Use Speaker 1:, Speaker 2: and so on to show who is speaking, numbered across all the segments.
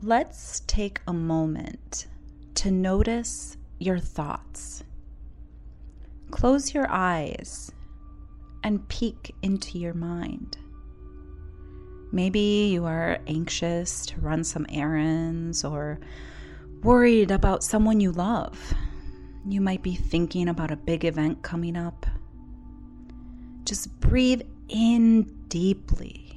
Speaker 1: let's take a moment to notice your thoughts. Close your eyes and peek into your mind. Maybe you are anxious to run some errands or worried about someone you love. You might be thinking about a big event coming up. Just breathe in deeply.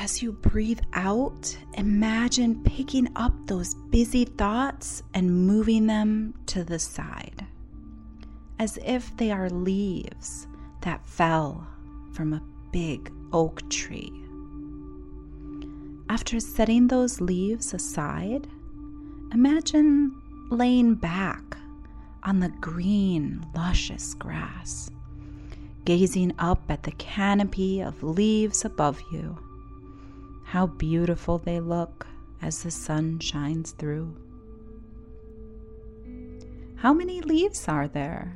Speaker 1: As you breathe out, imagine picking up those busy thoughts and moving them to the side, as if they are leaves that fell from a big oak tree. After setting those leaves aside, imagine laying back on the green, luscious grass, gazing up at the canopy of leaves above you. How beautiful they look as the sun shines through. How many leaves are there?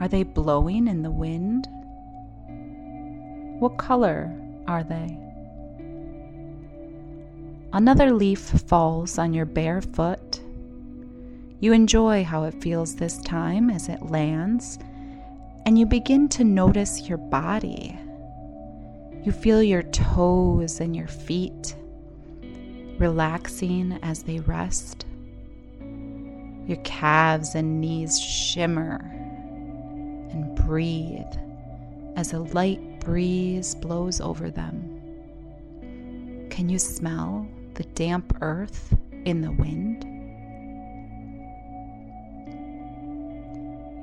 Speaker 1: Are they blowing in the wind? What color are they? Another leaf falls on your bare foot. You enjoy how it feels this time as it lands, and you begin to notice your body. You feel your toes and your feet relaxing as they rest. Your calves and knees shimmer and breathe as a light breeze blows over them. Can you smell the damp earth in the wind?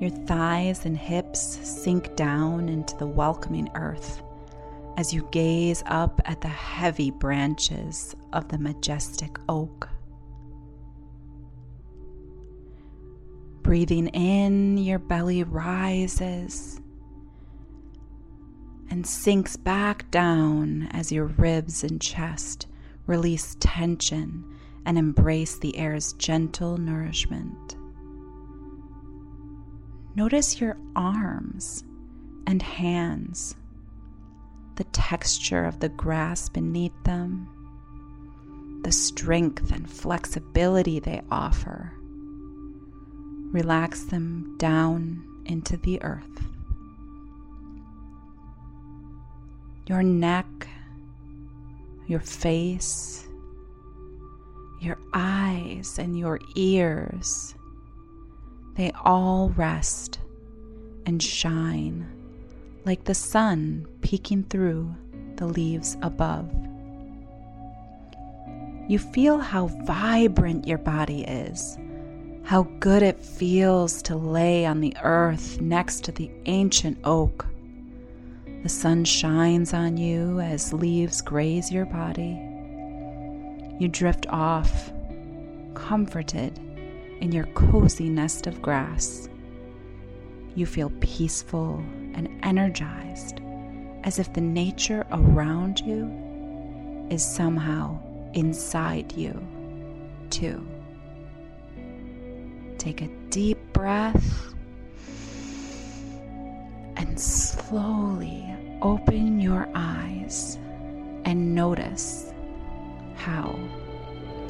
Speaker 1: Your thighs and hips sink down into the welcoming earth as you gaze up at the heavy branches of the majestic oak. Breathing in, your belly rises and sinks back down as your ribs and chest release tension and embrace the air's gentle nourishment. Notice your arms and hands, the texture of the grass beneath them, the strength and flexibility they offer. Relax them down into the earth. your neck, your face, your eyes, and your ears. They all rest and shine like the sun peeking through the leaves above. You feel how vibrant your body is, how good it feels to lay on the earth next to the ancient oak the sun shines on you as leaves graze your body. You drift off, comforted in your cozy nest of grass. You feel peaceful and energized, as if the nature around you is somehow inside you, too. Take a deep breath and slowly open your eyes and notice how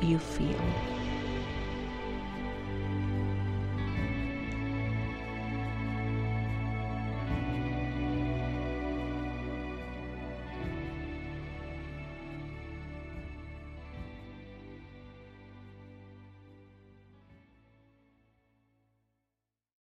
Speaker 1: you feel.